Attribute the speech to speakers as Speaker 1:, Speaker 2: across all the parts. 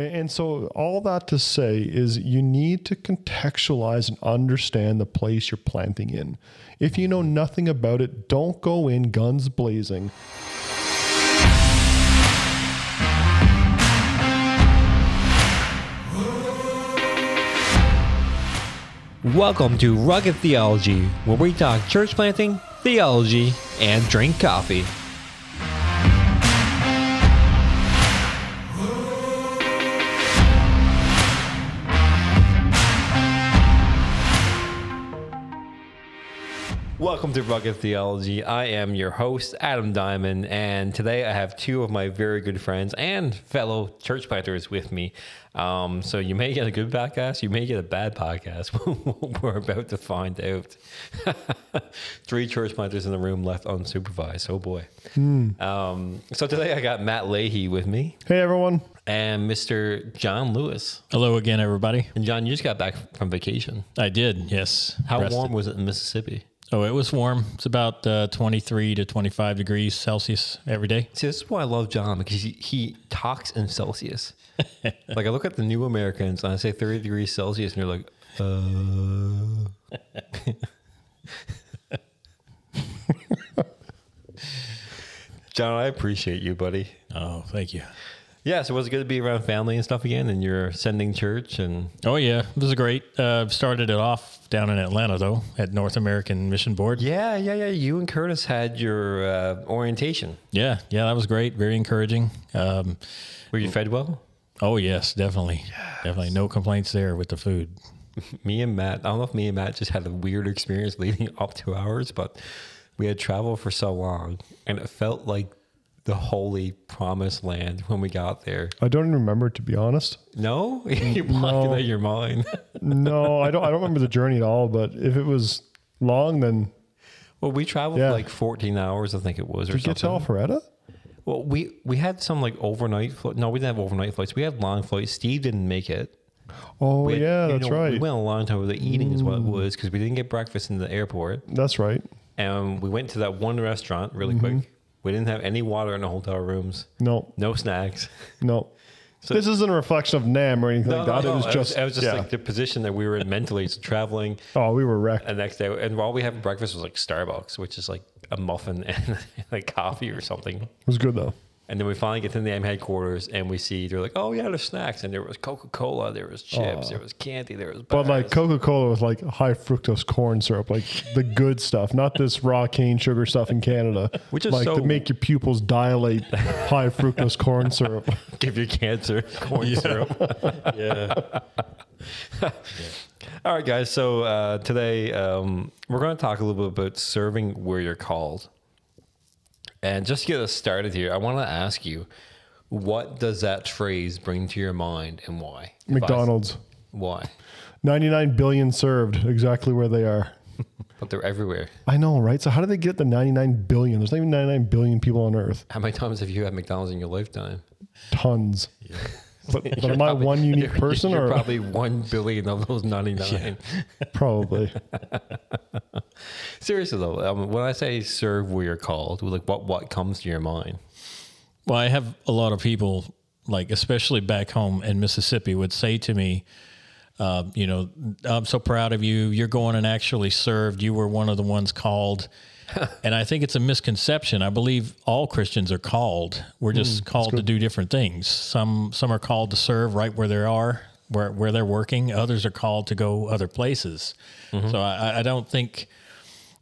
Speaker 1: And, so, all that to say is you need to contextualize and understand the place you're planting in. If you know nothing about it, don't go in guns blazing.
Speaker 2: Welcome to Rugged Theology, where we talk church planting, theology, and drink coffee. Welcome to Rugged Theology. I am your host, Adam Diamond, and today I have two of my very good friends and fellow church planters with me. Um, so you may get a good podcast, you may get a bad podcast. We're about to find out. Three church planters in the room left unsupervised. Oh boy. Um, so today I got Matt Leahy with me
Speaker 1: Hey, everyone.
Speaker 2: and Mr. John Lewis.
Speaker 3: Hello again, everybody.
Speaker 2: And John, you just got back from vacation.
Speaker 3: I did, yes.
Speaker 2: How
Speaker 3: Rested.
Speaker 2: warm was it in Mississippi?
Speaker 3: Oh, it was warm. It's about uh, 23 to 25 degrees Celsius every day.
Speaker 2: See, this is why I love John because he, he talks in Celsius. like I look at the new Americans and I say 30 degrees Celsius, and you're like, uh. John, I appreciate you, buddy.
Speaker 3: Oh, thank you.
Speaker 2: Yeah, so was it good to be around family and stuff again? And you're sending church and
Speaker 3: Oh, yeah. this is great. Uh, started it off down in Atlanta, though, at North American Mission Board.
Speaker 2: yeah, yeah, yeah. You and Curtis had your uh, orientation.
Speaker 3: Yeah, yeah, that was great. Very encouraging. Um,
Speaker 2: Were you fed well?
Speaker 3: oh, yes, definitely. Definitely. No complaints there with the food.
Speaker 2: me and Matt, I don't know if me and Matt just had a weird experience leading up to ours, but we had traveled for so long and it felt like the holy promised land when we got there.
Speaker 1: I don't remember, to be honest.
Speaker 2: No? You're
Speaker 1: No.
Speaker 2: out your mind.
Speaker 1: No, I don't. I don't remember the journey at all. But if it was long, then
Speaker 2: well, we traveled
Speaker 1: Yeah.
Speaker 2: like 14 hours, I think it was, or
Speaker 1: did you get to
Speaker 2: something.
Speaker 1: Alpharetta?
Speaker 2: Well, we, we had some like overnight flights. No, we didn't have overnight flights. We had long flights. Steve didn't make it.
Speaker 1: Oh
Speaker 2: had-
Speaker 1: yeah, that's
Speaker 2: know, We
Speaker 1: right. Mm.
Speaker 2: went a long time without eating, is what it was, because we didn't get breakfast in the airport.
Speaker 1: That's right.
Speaker 2: And we went to that one restaurant really
Speaker 1: Mm-hmm.
Speaker 2: quick. We didn't have any water in the hotel rooms,
Speaker 1: No,
Speaker 2: no snacks.
Speaker 1: no.
Speaker 2: So-
Speaker 1: this isn't a reflection of Nam or anything like that. it was just,
Speaker 2: it was just
Speaker 1: yeah.
Speaker 2: like the position that we were in mentally. Traveling
Speaker 1: oh, we were wrecked.
Speaker 2: the next day, and while we had breakfast was like Starbucks, which is like a muffin and like coffee or something.
Speaker 1: It was good though.
Speaker 2: And then we finally get to the NAM headquarters, and we see they're like, "Oh yeah, there's snacks." And there was Coca Cola, there was chips, there was candy, there was.
Speaker 1: But like
Speaker 2: bars.
Speaker 1: Coca Cola with like high fructose corn syrup, like the good stuff, not this raw cane sugar stuff in Canada,
Speaker 2: Which is
Speaker 1: like
Speaker 2: so-
Speaker 1: to make your pupils dilate. high fructose corn syrup.
Speaker 2: give you cancer, corn syrup.
Speaker 3: Yeah.
Speaker 2: All right, guys. So uh, today um, we're going to talk a little bit about serving where you're called. And just to get us started here, I want to ask you, what does that phrase bring to your mind and why?
Speaker 1: McDonald's,
Speaker 2: why?
Speaker 1: 99 billion served, exactly where they are.
Speaker 2: But they're everywhere.
Speaker 1: I know, right? So how do they get the 99 billion? There's not even 99 billion people on Earth.
Speaker 2: How many times have you had McDonald's in your lifetime?
Speaker 1: Tons. But, but
Speaker 2: You're
Speaker 1: am I one unique
Speaker 2: you're-
Speaker 1: person
Speaker 2: you're
Speaker 1: or
Speaker 2: probably one billion of those 99?
Speaker 1: probably?
Speaker 2: Seriously though, um, when I say serve where you're called, like what what comes to your mind?
Speaker 3: Well, I have a lot of people, like especially back home in Mississippi, would say to me, uh, "You know, I'm so proud of you. You're going and actually served. You were one of the ones called." and I think it's a misconception. I believe all Christians are called. We're just mm, called to do different things. Some some are called to serve right where they are, where where they're working. Others are called to go other places. Mm-hmm. So I, I don't think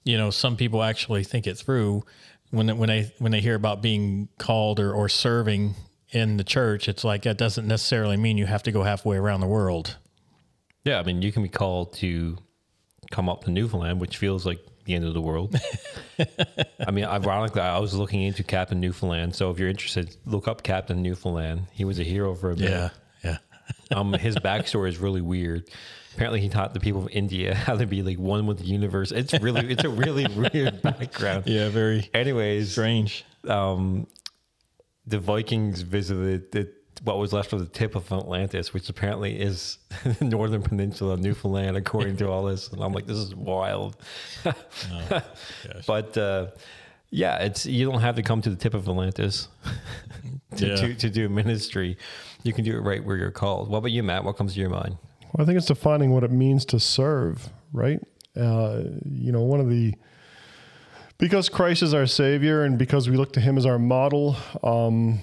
Speaker 3: you know, some people actually think it through when they- when they when they hear about being called or, or serving in the church. It's like that doesn't necessarily mean you have to go halfway around the world.
Speaker 2: Yeah, I mean, you can be called to come up to Newfoundland, which feels like the end of the world. I mean, ironically, I was looking into Captain Newfoundland. So if you're interested, look up Captain Newfoundland. He was a hero for a bit.
Speaker 3: Yeah, yeah,
Speaker 2: Um, his backstory is really weird. Apparently, he taught the people of India how to be like one with the universe. It's really, it's a really weird background.
Speaker 3: yeah. Very
Speaker 2: Anyways,
Speaker 3: strange.
Speaker 2: um, the Vikings visited the, what was left of the tip of Atlantis, which apparently is the northern peninsula of Newfoundland, according to all this. And I'm like, this is wild. but uh, yeah, it's you don't have to come to the tip of Atlantis to,
Speaker 3: Yeah.
Speaker 2: to, to do ministry. You can do it right where you're called. What about you, Matt? What comes to your mind?
Speaker 1: Well, I think it's defining what it means to serve, right? Uh, you know, one of the because Christ is our Savior and because we look to Him as our model. Um,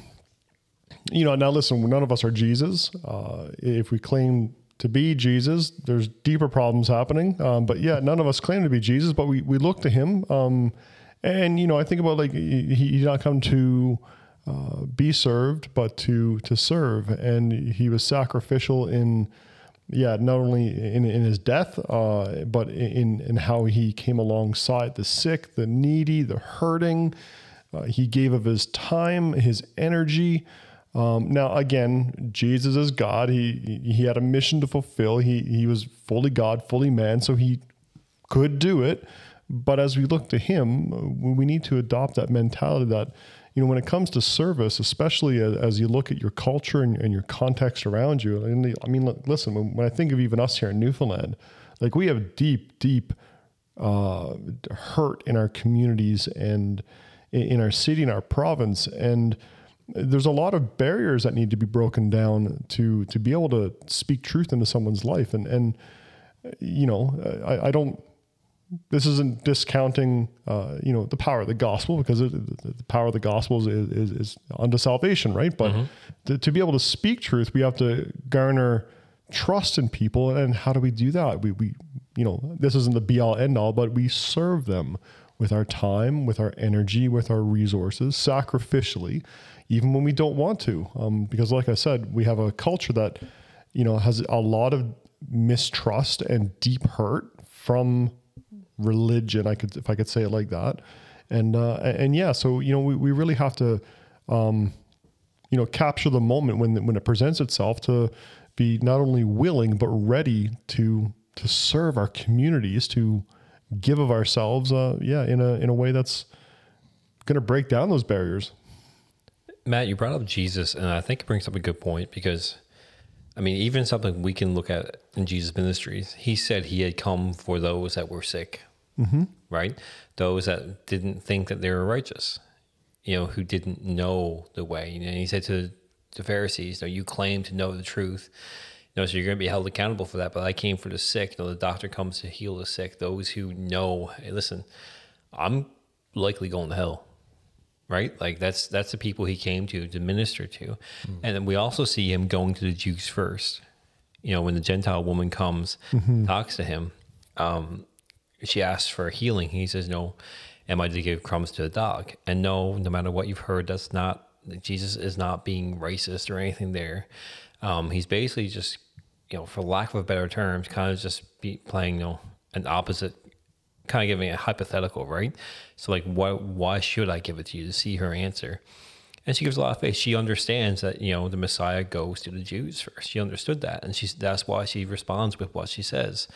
Speaker 1: you know, now listen, none of us are Jesus. Uh, if we claim to be Jesus, there's deeper problems happening. Um, but yeah, none of us claim to be Jesus, but we, we look to Him. Um, and you know, I think about like he, he did not come to uh, be served, but to to serve, and he was sacrificial in yeah, not only in, in his death, uh, but in, in how he came alongside the sick, the needy, the hurting. Uh, he gave of his time, his energy. Um, now, again, Jesus is God. He he had a mission to fulfill. He he was fully God, fully man, so he could do it. But as we look to him, we need to adopt that mentality that you know when it comes to service, especially as, as you look at your culture and, and your context around you. And I mean, look, listen, when, when I think of even us here in Newfoundland, like we have deep, deep uh, hurt in our communities and in, in our city, in our province, and there's a lot of barriers that need to be broken down to to be able to speak truth into someone's life. And and you know, I, I don't this isn't discounting, uh, you know, the power of the gospel because it, the power of the gospel is, is, is unto salvation, right? But to, to be able to speak truth, we have to garner trust in people. And how do we do that? We, we you know, this isn't the be all end all, but we serve them with our time, with our energy, with our resources, sacrificially, even when we don't want to. Um, because, like I said, we have a culture that, you know, has a lot of mistrust and deep hurt from religion. I could, if I could say it like that, and uh, and yeah, so you know, we, we really have to, um, you know, capture the moment when when it presents itself to be not only willing but ready to to serve our communities, to give of ourselves, uh, yeah, in a in a way that's going to break down those barriers.
Speaker 2: Matt, you brought up Jesus, and I think it brings up a good point because, I mean, even something we can look at in Jesus' ministries, he said he had come for those that were sick, mm-hmm. right? Those that didn't think that they were righteous, you know, who didn't know the way. And he said to the Pharisees, "No, you claim to know the truth." You know, so you're going to be held accountable for that. But I came for the sick. You know, the doctor comes to heal the sick. Those who know, hey, listen, I'm likely going to hell right? Like that's that's the people he came to to minister to, and then we also see him going to the Jews first. You know, when the Gentile woman comes, talks to him, um, she asks for healing. He says, "No, am I to give crumbs to a dog?" And no, no matter what you've heard, that's not Jesus is not being racist or anything. There, um, he's basically just, you know, for lack of a better terms, kind of just be playing, you know, an opposite kind of giving a hypothetical, right? So like, why why should I give it to you to see her answer? And she gives a lot of faith. She understands that you know the Messiah goes to the Jews first. She understood that, and she's that's why she responds with what she says,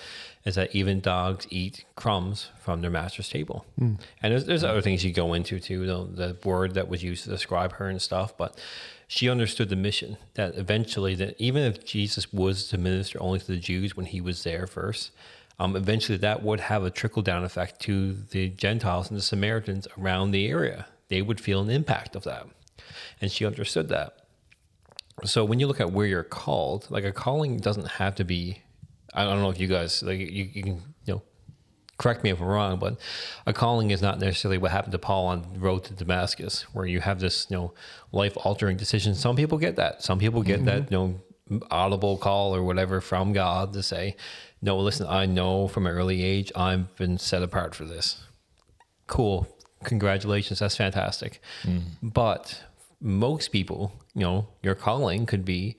Speaker 2: is that even dogs eat crumbs from their master's table. Hmm. And there's, there's other things you go into too, the, the word that was used to describe her and stuff, but she understood the mission that eventually that even if Jesus was to minister only to the Jews when he was there first, um, eventually that would have a trickle down effect to the Gentiles and the Samaritans around the area. They would feel an impact of that. And she understood that. So when you look at where you're called, like a calling doesn't have to be, I don't know if you guys, like you, you can, you know, correct me if I'm wrong, but a calling is not necessarily what happened to Paul on the road to Damascus, where you have this, you know, life altering decision. Some people get that. Some people get that, you know, audible call or whatever from God to say, no, listen, I know from an early age I've been set apart for this. Cool. Congratulations. That's fantastic. But most people, you know, your calling could be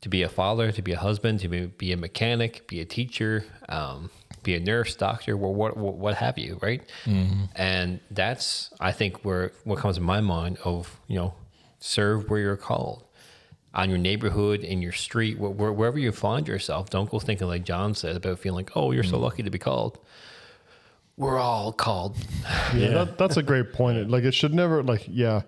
Speaker 2: to be a father, to be a husband, to be, be a mechanic, be a teacher, um, be a nurse, doctor, or what, what, what have you, right? And that's, I think, where what comes to my mind of, you know, serve where you're called on your neighborhood, in your street, wh- wh- wherever you find yourself. Don't go thinking like John said about feeling like, oh, you're so lucky to be called. We're all called.
Speaker 1: Yeah, That, that's a great point. Like it should never like yeah.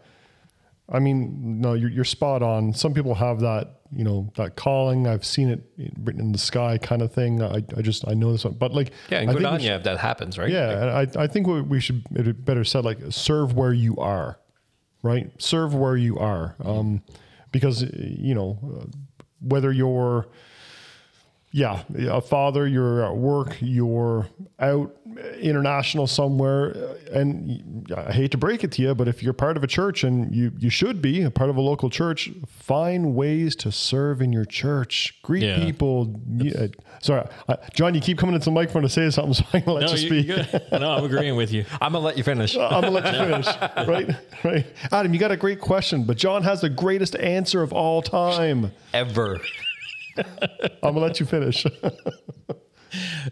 Speaker 1: I mean, no, you're, you're spot on. Some people have that, you know, that calling. I've seen it written in the sky kind of thing. I, I just, I know this one, but like,
Speaker 2: Yeah, and
Speaker 1: I
Speaker 2: good on you if that happens, right?
Speaker 1: yeah, and I, I think what we should better said like serve where you are, right? Serve where you are, um, because you know whether you're yeah a father, you're at work, you're out international somewhere, uh, and I hate to break it to you, but if you're part of a church and you you should be a part of a local church, find ways to serve in your church, greet
Speaker 3: Yeah.
Speaker 1: people. Yeah, sorry, I, John, you keep coming into the microphone to say something, so I'm gonna let
Speaker 3: No,
Speaker 1: you
Speaker 3: you,
Speaker 1: speak.
Speaker 3: you good. no, I'm agreeing with you.
Speaker 2: I'm gonna let you finish.
Speaker 1: I'm gonna let you finish. right, right. Adam, you got a great question, but John has the greatest answer of all time.
Speaker 2: Ever.
Speaker 1: I'm gonna let you finish.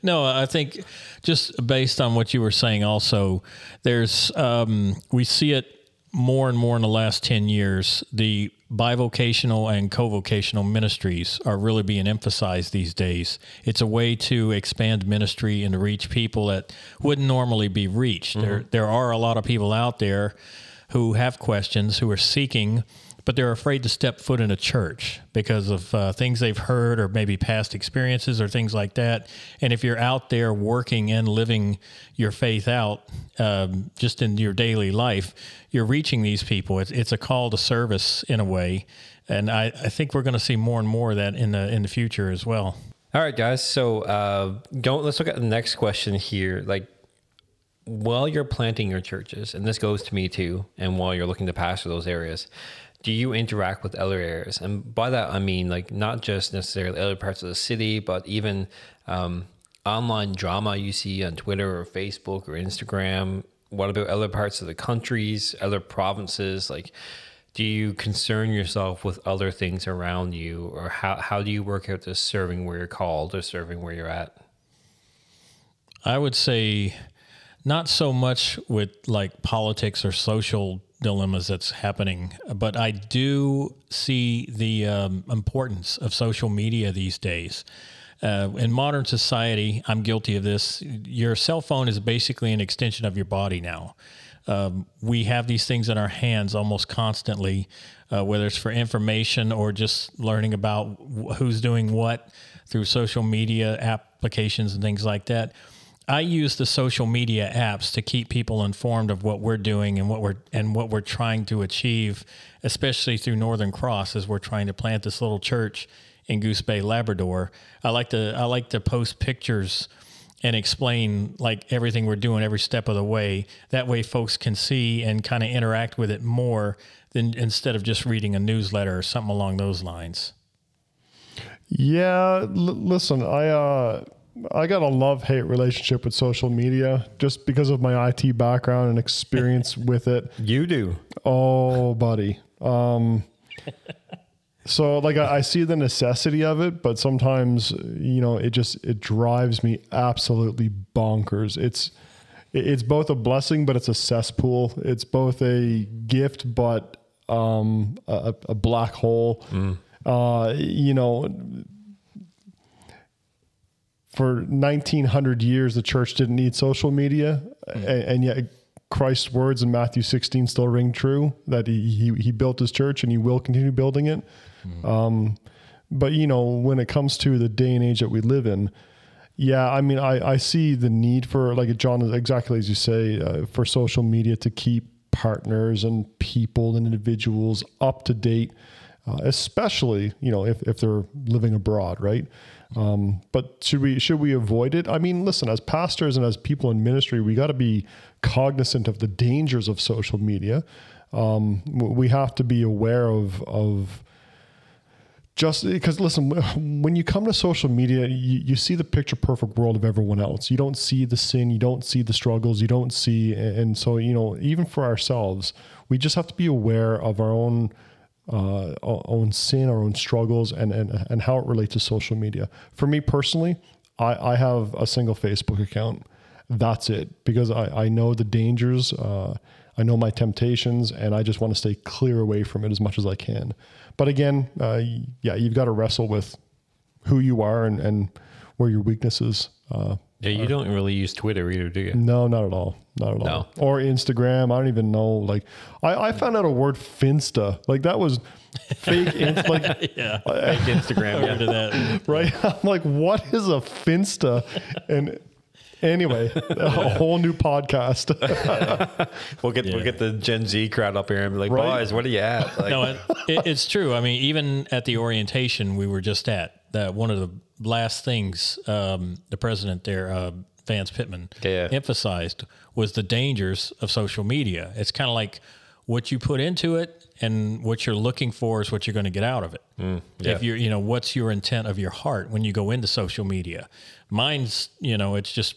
Speaker 3: No, I think just based on what you were saying, also, there's um, we see it more and more in the last ten years. The bivocational and co-vocational ministries are really being emphasized these days. It's a way to expand ministry and to reach people that wouldn't normally be reached. There, there are a lot of people out there who have questions, who are seeking but they're afraid to step foot in a church because of uh, things they've heard or maybe past experiences or things like that. And if you're out there working and living your faith out um, just in your daily life, you're reaching these people. It's, it's a call to service in a way. And I, I think we're going to see more and more of that in the in the future as well.
Speaker 2: All right, guys. So uh, go, let's look at the next question here. Like, while you're planting your churches, and this goes to me too, and while you're looking to pastor those areas, do you interact with other areas? And by that, I mean like not just necessarily other parts of the city, but even um, online drama you see on Twitter or Facebook or Instagram. What about other parts of the countries, other provinces? Like, do you concern yourself with other things around you, or how, how do you work out this serving where you're called or serving where you're at?
Speaker 3: I would say not so much with like politics or social dilemmas that's happening, but I do see the um, importance of social media these days. Uh, in modern society, I'm guilty of this. Your cell phone is basically an extension of your body now. Um, we have these things in our hands almost constantly, uh, whether it's for information or just learning about wh- who's doing what through social media applications and things like that. I use the social media apps to keep people informed of what we're doing and what we're and what we're trying to achieve, especially through Northern Cross as we're trying to plant this little church in Goose Bay, Labrador. I like to I like to post pictures and explain like everything we're doing every step of the way. That way folks can see and kind of interact with it more than instead of just reading a newsletter or something along those lines.
Speaker 1: yeah, l- listen, I uh, I got a love hate relationship with social media just because of my IT background and experience with it.
Speaker 2: You do.
Speaker 1: Oh, buddy. Um, so like I, I see the necessity of it, but sometimes you know it just it drives me absolutely bonkers. It's it's both a blessing, but it's a cesspool. It's both a gift, but um, a, a black hole. Uh, you know, for 1900 years the church didn't need social media and, and yet christ's words in matthew 16 still ring true that he, he, he built his church and he will continue building it. Um, but you know when it comes to the day and age that we live in yeah i mean i, I see the need for like john exactly as you say uh, for social media to keep partners and people and individuals up to date uh, especially you know if, if they're living abroad right? Um, but should we should we avoid it? I mean listen as pastors and as people in ministry we got to be cognizant of the dangers of social media. Um, we have to be aware of of just because listen when you come to social media you, you see the picture perfect world of everyone else. You don't see the sin you don't see the struggles you don't see and so you know even for ourselves we just have to be aware of our own uh, own sin our own struggles and, and and how it relates to social media for me personally i i have a single facebook account that's it because i i know the dangers uh, I know my temptations, and I just want to stay clear away from it as much as I can. But again, uh, yeah, you've got to wrestle with who you are and, and where your weaknesses. Uh,
Speaker 2: Yeah, you don't really use Twitter either, do you?
Speaker 1: no, not at all. not at all.
Speaker 2: No.
Speaker 1: Or Instagram. I don't even know. Like, I, I found out a word Finsta. Like that was fake. Inst- like,
Speaker 3: Yeah.
Speaker 2: Fake Instagram. Yeah.
Speaker 3: that.
Speaker 1: right? I'm like, what is a Finsta? And anyway, a whole new podcast.
Speaker 2: We'll get we'll get the Gen Z crowd up here and be like,
Speaker 1: Right.
Speaker 2: boys, what are you at? Like,
Speaker 3: no, it, it, it's true. I mean, even at the orientation we were just at, that one of the last things um, the president there, uh, Vance Pitman,
Speaker 2: Yeah.
Speaker 3: emphasized was the dangers of social media. It's kind of like what you put into it and what you're looking for is what you're going to get out of it.
Speaker 2: Mm, yeah.
Speaker 3: If you're, you know, what's your intent of your heart when you go into social media? Mine's, you know, it's just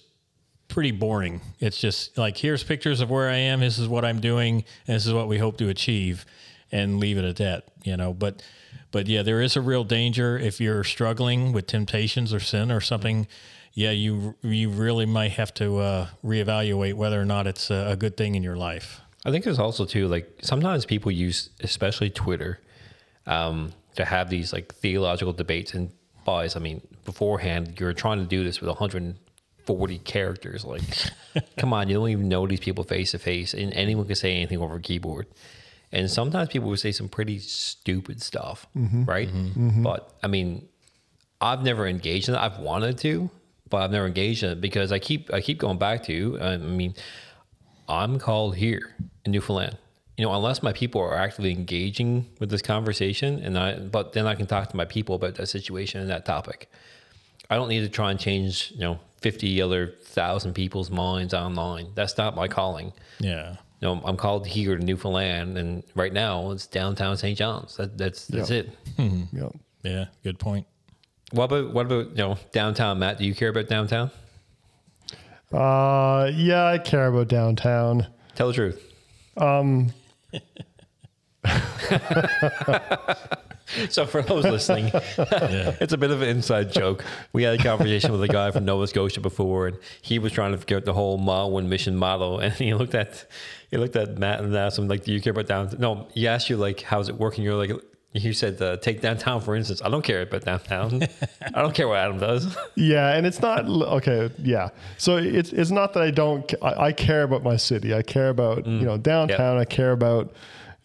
Speaker 3: pretty boring. It's just like here's pictures of where I am. This is what I'm doing. And this is what we hope to achieve, and leave it at that. You know, but but yeah, there is a real danger if you're struggling with temptations or sin or something. Yeah, you you really might have to uh, reevaluate whether or not it's a, a good thing in your life.
Speaker 2: I think there's also too like sometimes people use especially Twitter um, to have these like theological debates and boys. I mean, beforehand you're trying to do this with 140 characters. Like, come on, you don't even know these people face to face, and anyone can say anything over a keyboard. And sometimes people would say some pretty stupid stuff, mm-hmm. right? Mm-hmm. Mm-hmm. But I mean, I've never engaged in it. I've wanted to, but I've never engaged in it because I keep I keep going back to. Um, I mean, I'm called here in Newfoundland. You know, unless my people are actively engaging with this conversation, and I, but then I can talk to my people about that situation and that topic. I don't need to try and change, you know, fifty other thousand people's minds online. That's not my calling.
Speaker 3: Yeah.
Speaker 2: You know, I'm called here to Newfoundland, and right now it's downtown St. John's. That, that's that's
Speaker 1: Yeah.
Speaker 2: it.
Speaker 1: yeah.
Speaker 3: Yeah. Good point.
Speaker 2: What about what about you know downtown, Matt? Do you care about downtown?
Speaker 1: Uh, yeah, I care about downtown.
Speaker 2: Tell the truth. so for those listening, it's a bit of an inside joke. We had a conversation with a guy from Nova Scotia before, and he was trying to figure out the whole mile one mission model. And he looked at he looked at Matt and asked him like, "Do you care about downtown?" No, he asked you like, "How's it working?" You're like. You said uh, take downtown for instance. I don't care about downtown. I don't care what Adam does.
Speaker 1: Yeah, and it's not okay. Yeah, so it's it's not that I don't. I, I care about my city. I care about you know downtown. I care about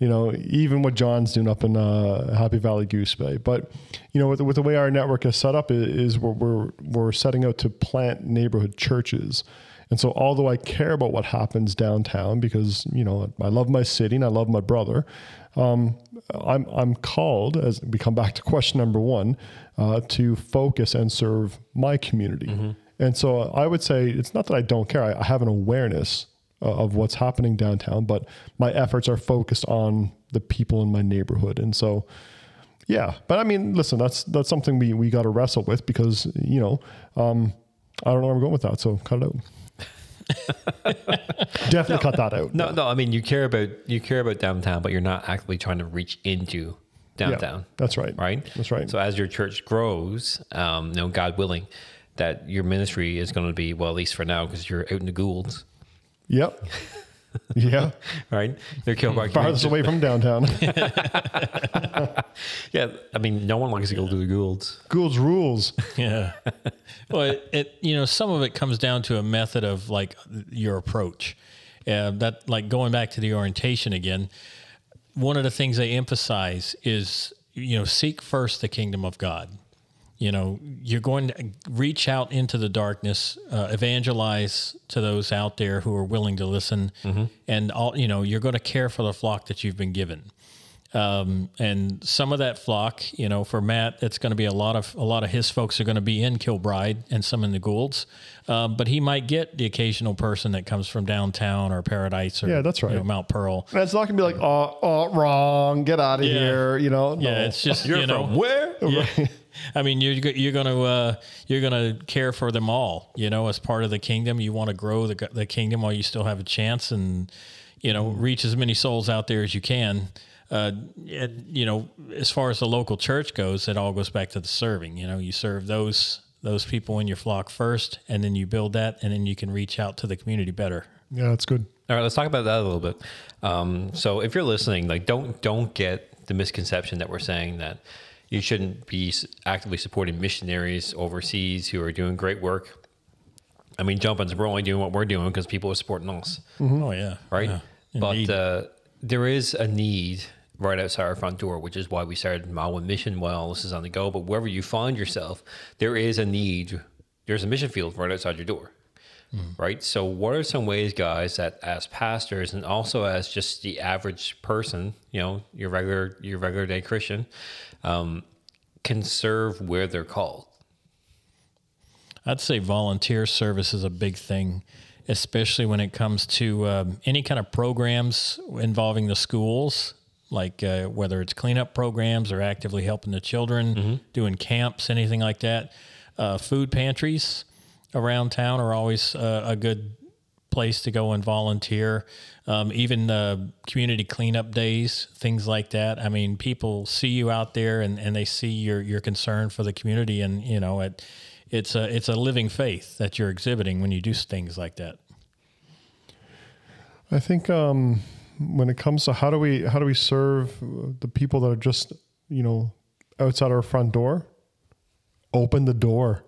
Speaker 1: you know even what John's doing up in uh, Happy Valley Goose Bay. But you know with, the- with the way our network is set up i- is we're, we're we're setting out to plant neighborhood churches. And so, although I care about what happens downtown because you know I love my city and I love my brother, um, I'm I'm called as we come back to question number one uh, to focus and serve my community. And so, I would say it's not that I don't care. I, I have an awareness of what's happening downtown, but my efforts are focused on the people in my neighborhood. And so, yeah. But I mean, listen, that's that's something we we got to wrestle with because you know um, I don't know where I'm going with that. So cut it out. Definitely cut that out.
Speaker 2: No, no. I mean, you care about you care about downtown, but you're not actively trying to reach into
Speaker 1: Yeah,
Speaker 2: downtown.
Speaker 1: that's right.
Speaker 2: right?
Speaker 1: That's right.
Speaker 2: So as your church grows, um, you know, God willing, that your ministry is going to be well, at least for now, because you're out in the Goulds,
Speaker 1: Yep. Yeah.
Speaker 2: right? They're killed by
Speaker 1: Farthest away from downtown.
Speaker 2: Yeah, I mean, no one likes to go to the Goulds.
Speaker 1: Gould's rules.
Speaker 3: Yeah. well, it, it you know some of it comes down to a method of like your approach. Uh, that like going back to the orientation again. One of the things they emphasize is you know seek first the kingdom of God. You know you're going to reach out into the darkness, uh, evangelize to those out there who are willing to listen, and all you know you're going to care for the flock that you've been given um, and some of that flock, you know, for Matt, it's going to be a lot of a lot of his folks are going to be in Kilbride and some in the Goulds, um, but he might get the occasional person that comes from downtown or Paradise or
Speaker 1: Yeah, that's
Speaker 3: you know,
Speaker 1: right.
Speaker 3: Mount Pearl.
Speaker 1: And it's not going to be like, oh, oh, wrong. Get out of
Speaker 3: Yeah.
Speaker 1: here. You know? No.
Speaker 3: Yeah, it's just
Speaker 2: You're
Speaker 3: you know
Speaker 2: from where?
Speaker 3: yeah. I mean, you're you're gonna uh, you're gonna care for them all. You know, as part of the kingdom, you want to grow the the kingdom while you still have a chance, and you know, reach as many souls out there as you can. Uh, and, you know, as far as the local church goes, it all goes back to the serving. You know, you serve those those people in your flock first, and then you build that, and then you can reach out to the community better.
Speaker 1: Yeah, that's good.
Speaker 2: All right, let's talk about that a little bit. Um, so, if you're listening, like, don't don't get the misconception that we're saying that you shouldn't be actively supporting missionaries overseas who are doing great work. I mean, jumping, we're only doing what we're doing because people are supporting us,
Speaker 3: Oh yeah,
Speaker 2: right?
Speaker 3: Yeah,
Speaker 2: but uh, there is a need right outside our front door, which is why we started Mile One Mission. Well, this is on the go, but wherever you find yourself, there is a need. There's a mission field right outside your door, right? So, what are some ways, guys, that as pastors and also as just the average person, you know, your regular your regular day Christian, um, can serve where they're called?
Speaker 3: I'd say volunteer service is a big thing, especially when it comes to um, any kind of programs involving the schools, like uh, whether it's cleanup programs or actively helping the children, doing camps, anything like that. Uh, food pantries around town are always uh, a good place to go and volunteer. Um, even uh, community cleanup days, things like that. I mean, people see you out there and, and they see your your concern for the community, and you know it. It's a it's a living faith that you're exhibiting when you do things like that.
Speaker 1: I think um, when it comes to how do we how do we serve the people that are just you know outside our front door, open the door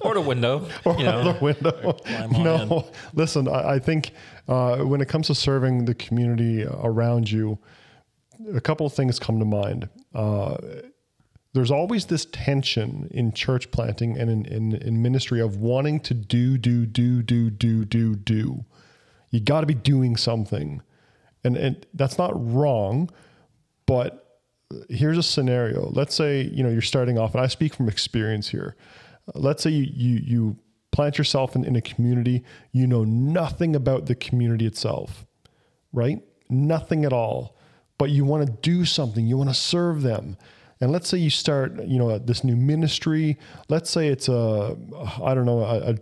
Speaker 2: Or the window,
Speaker 1: or
Speaker 2: you know.
Speaker 1: the window. No, listen. I, I think uh, when it comes to serving the community around you, a couple of things come to mind. Uh, there's always this tension in church planting and in, in, in ministry of wanting to do, do, do, do, do, do, do. You got to be doing something. And, and that's not wrong, but here's a scenario. Let's say, you know, you're starting off, and I speak from experience here. Let's say you, you, you plant yourself in, in a community, you know nothing about the community itself, right? Nothing at all. But you want to do something, you want to serve them. And let's say you start, you know, this new ministry. Let's say it's a, I don't know, a,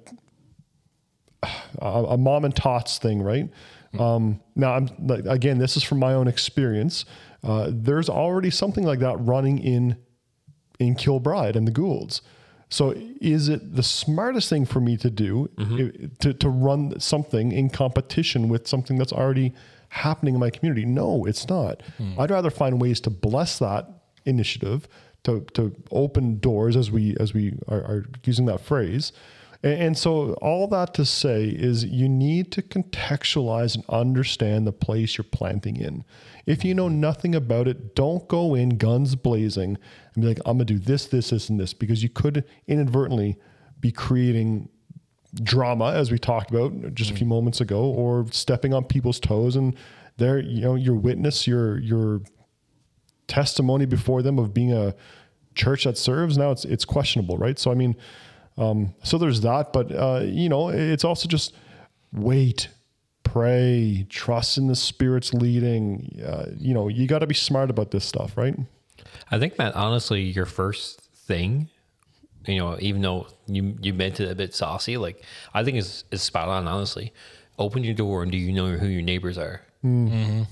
Speaker 1: a, a mom and tots thing, right? Um, now, I'm like, again, this is from my own experience. Uh, there's already something like that running in in Kilbride and the Goulds. So, is it the smartest thing for me to do i- to, to run something in competition with something that's already happening in my community? No, it's not. I'd rather find ways to bless that initiative, to, to open doors as we as we are, are using that phrase. And, so, all that to say is you need to contextualize and understand the place you're planting in. If you know nothing about it, don't go in guns blazing and be like, I'm going to do this, this, this, and this, because you could inadvertently be creating drama, as we talked about just a few mm-hmm. moments ago, or stepping on people's toes. And there, you know, your witness, your, your, testimony before them of being a church that serves now it's it's questionable right so i mean um so there's that but uh you know it's also just wait pray trust in the spirit's leading uh, you know you got to be smart about this stuff right
Speaker 2: I think, Matt, honestly, your first thing, you know, even though you you meant it a bit saucy, like I think is is spot on. Honestly, open your door and do you know who your neighbors are? Mm-hmm.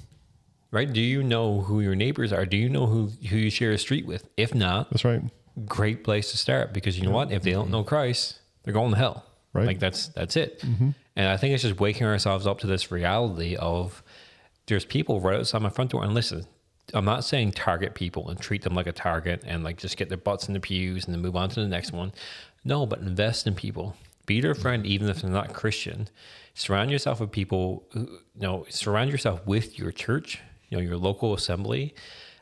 Speaker 2: Right? Do you know who your neighbors are? Do you know who who you share a street with? If not,
Speaker 1: that's right
Speaker 2: great place to start because you know what? If they don't know Christ, they're going to hell.
Speaker 1: Right.
Speaker 2: Like that's that's it. Mm-hmm. And I think it's just waking ourselves up to this reality of there's people right outside my front door. And listen, I'm not saying target people and treat them like a target and like just get their butts in the pews and then move on to the next one. No, but invest in people. Be their friend, even if they're not Christian. Surround yourself with people. Who, you know, surround yourself with your church. You know, your local assembly.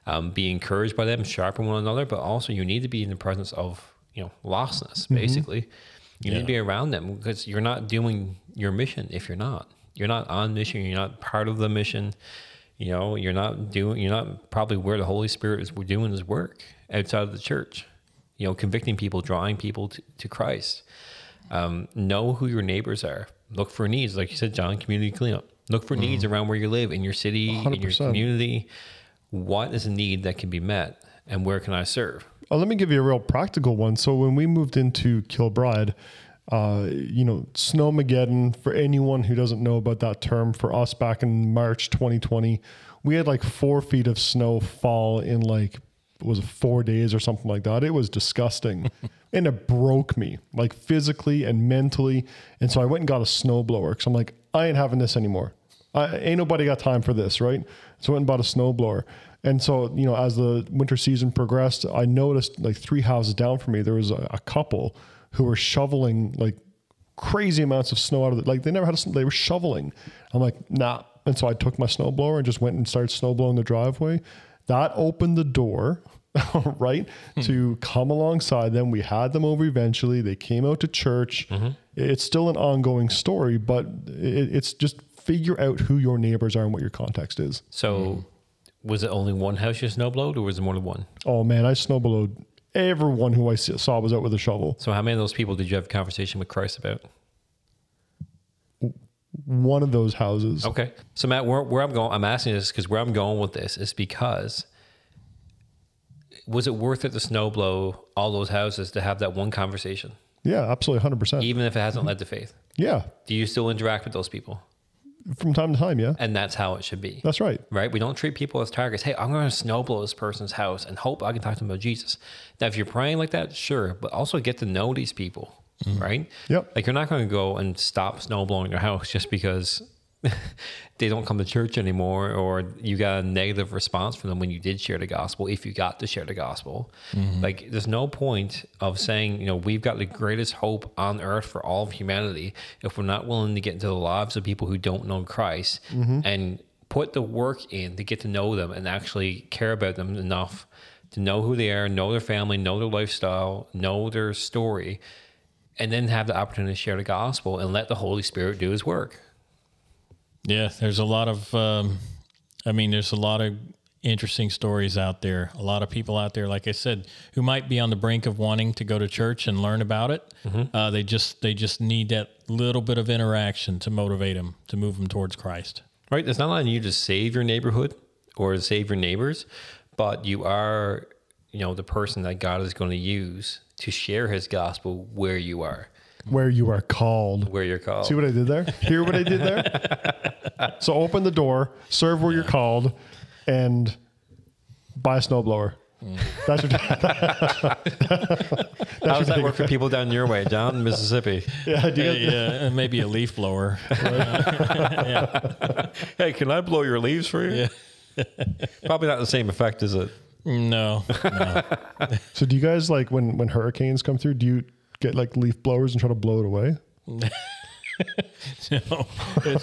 Speaker 2: Um, be encouraged by them, sharpen one another, but also you need to be in the presence of you know lostness. Basically, you need to be around them because you're not doing your mission if you're not. You're not on mission. You're not part of the mission. You know, you're not doing. You're not probably where the Holy Spirit is doing His work outside of the church. You know, convicting people, drawing people to, to Christ. Um, know who your neighbors are. Look for needs, like you said, John. Community cleanup. Look for needs around where you live, in your city, in your community. What is a need that can be met, and where can I serve?
Speaker 1: Uh, let me give you a real practical one. So when we moved into Kilbride, uh, you know, Snowmageddon, for anyone who doesn't know about that term, for us back in March 2020, we had like four feet of snow fall in like, was it four days or something like that? It was disgusting. and it broke me, like physically and mentally. And so I went and got a snowblower because I'm like, I ain't having this anymore. I, ain't nobody got time for this, right? So I went and bought a snowblower. And so, you know, as the winter season progressed, I noticed like three houses down from me, there was a, a couple who were shoveling like crazy amounts of snow out of the like they never had a, they were shoveling. I'm like, nah. And so I took my snowblower and just went and started snowblowing the driveway. That opened the door, right, hmm. to come alongside them. We had them over eventually. They came out to church. Mm-hmm. It's still an ongoing story, but it, it's just figure out who your neighbors are and what your context is.
Speaker 2: So, hmm. was it only one house you snowblowed, or was it more than one?
Speaker 1: Oh man, I snowblowed. Everyone who I saw was out with a shovel.
Speaker 2: So, how many of those people did you have a conversation with Christ about?
Speaker 1: One of those houses.
Speaker 2: Okay. So Matt, where, where I'm going, I'm asking this because where I'm going with this is because was it worth it to snowblow all those houses to have that one conversation,
Speaker 1: Yeah, absolutely, hundred percent.
Speaker 2: even if it hasn't mm-hmm. led to faith?
Speaker 1: Yeah,
Speaker 2: Do you still interact with those people?
Speaker 1: From time to time. Yeah,
Speaker 2: And that's how it should be.
Speaker 1: that's right.
Speaker 2: Right? We don't treat people as targets. Hey, I'm going to snowblow this person's house and hope I can talk to them about Jesus. Now, if you're praying like that, sure, but also get to know these people, mm-hmm. right?
Speaker 1: Yep.
Speaker 2: Like you're not going to go and stop snowblowing your house just because they don't come to church anymore or you got a negative response from them when you did share the gospel, if you got to share the gospel. Mm-hmm. Like there's no point of saying, you know, we've got the greatest hope on earth for all of humanity if we're not willing to get into the lives of people who don't know Christ mm-hmm. and put the work in to get to know them and actually care about them enough to know who they are, know their family, know their lifestyle, know their story, and then have the opportunity to share the gospel and let the Holy Spirit do his work.
Speaker 3: Yeah, there's a lot of, um, I mean, there's a lot of interesting stories out there. A lot of people out there, like I said, who might be on the brink of wanting to go to church and learn about it. Uh, they just they just need that little bit of interaction to motivate them to move them towards Christ.
Speaker 2: Right? It's not on you to save your neighborhood or save your neighbors, but you are, you know, the person that God is going to use to share his gospel where you are,
Speaker 1: Where you are called.
Speaker 2: where you're called.
Speaker 1: See what I did there? Hear what I did there? so open the door, serve where you're called, and buy a snowblower. Mm. That's what,
Speaker 2: How does that work for people down your way, down in Mississippi?
Speaker 1: yeah, do you guys-
Speaker 3: yeah, and maybe a leaf blower.
Speaker 2: Hey, can I blow your leaves for you? Probably not the same effect, is it?
Speaker 3: No, no.
Speaker 1: So do you guys like when when hurricanes come through? Do you get like leaf blowers and try to blow it away?
Speaker 3: no. It's more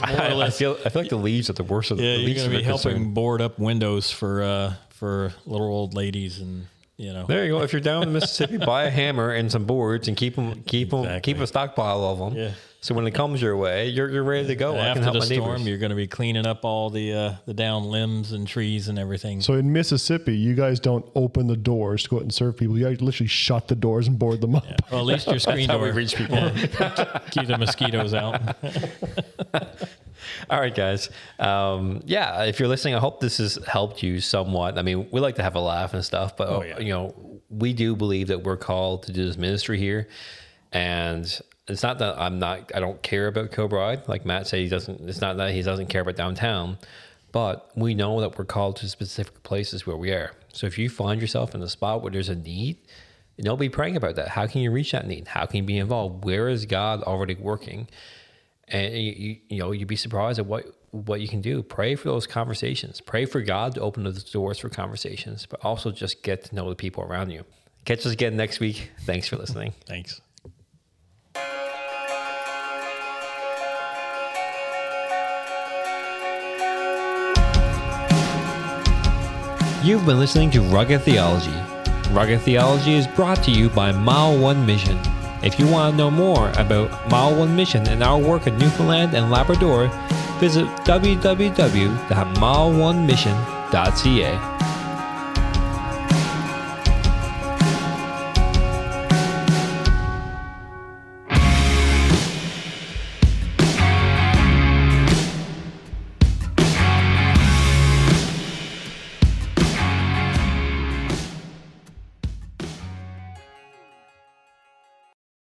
Speaker 2: I,
Speaker 3: or
Speaker 2: I feel I feel like the leaves are the worst of the,
Speaker 3: Yeah,
Speaker 2: the
Speaker 3: you're going to
Speaker 2: of
Speaker 3: be
Speaker 2: the concern.
Speaker 3: helping board up windows for uh, for little old ladies, and you know.
Speaker 2: There you go. If you're down in Mississippi, buy a hammer and some boards and keep them, keep them, keep a stockpile of them.
Speaker 3: Yeah.
Speaker 2: So when it comes your way, you're, you're ready to go. I can
Speaker 3: After
Speaker 2: help
Speaker 3: the storm,
Speaker 2: neighbors.
Speaker 3: you're going to be cleaning up all the uh, the down limbs and trees and everything.
Speaker 1: So in Mississippi, you guys don't open the doors to go out and serve people. You guys literally shut the doors and board them up.
Speaker 3: well, at least your screen
Speaker 2: how
Speaker 3: door
Speaker 2: we reach people.
Speaker 3: keep the mosquitoes out.
Speaker 2: All right, guys. Um, yeah, if you're listening, I hope this has helped you somewhat. I mean, we like to have a laugh and stuff, but
Speaker 3: Oh, yeah.
Speaker 2: you know, we do believe that we're called to do this ministry here, and it's not that I'm not. I don't care about Kilbride. Like Matt said, he doesn't. It's not that he doesn't care about downtown, but we know that we're called to specific places where we are. So if you find yourself in a spot where there's a need, know, be praying about that. How can you reach that need? How can you be involved? Where is God already working? and you, you, you know you'd be surprised at what what you can do pray for those conversations pray for god to open those doors for conversations but also just get to know the people around you catch us again next week thanks for listening
Speaker 3: Thanks.
Speaker 2: You've been listening to rugged theology. Rugged theology is brought to you by mile one mission. If you want to know more about mile one mission and our work in newfoundland and labrador visit www.mile1mission.ca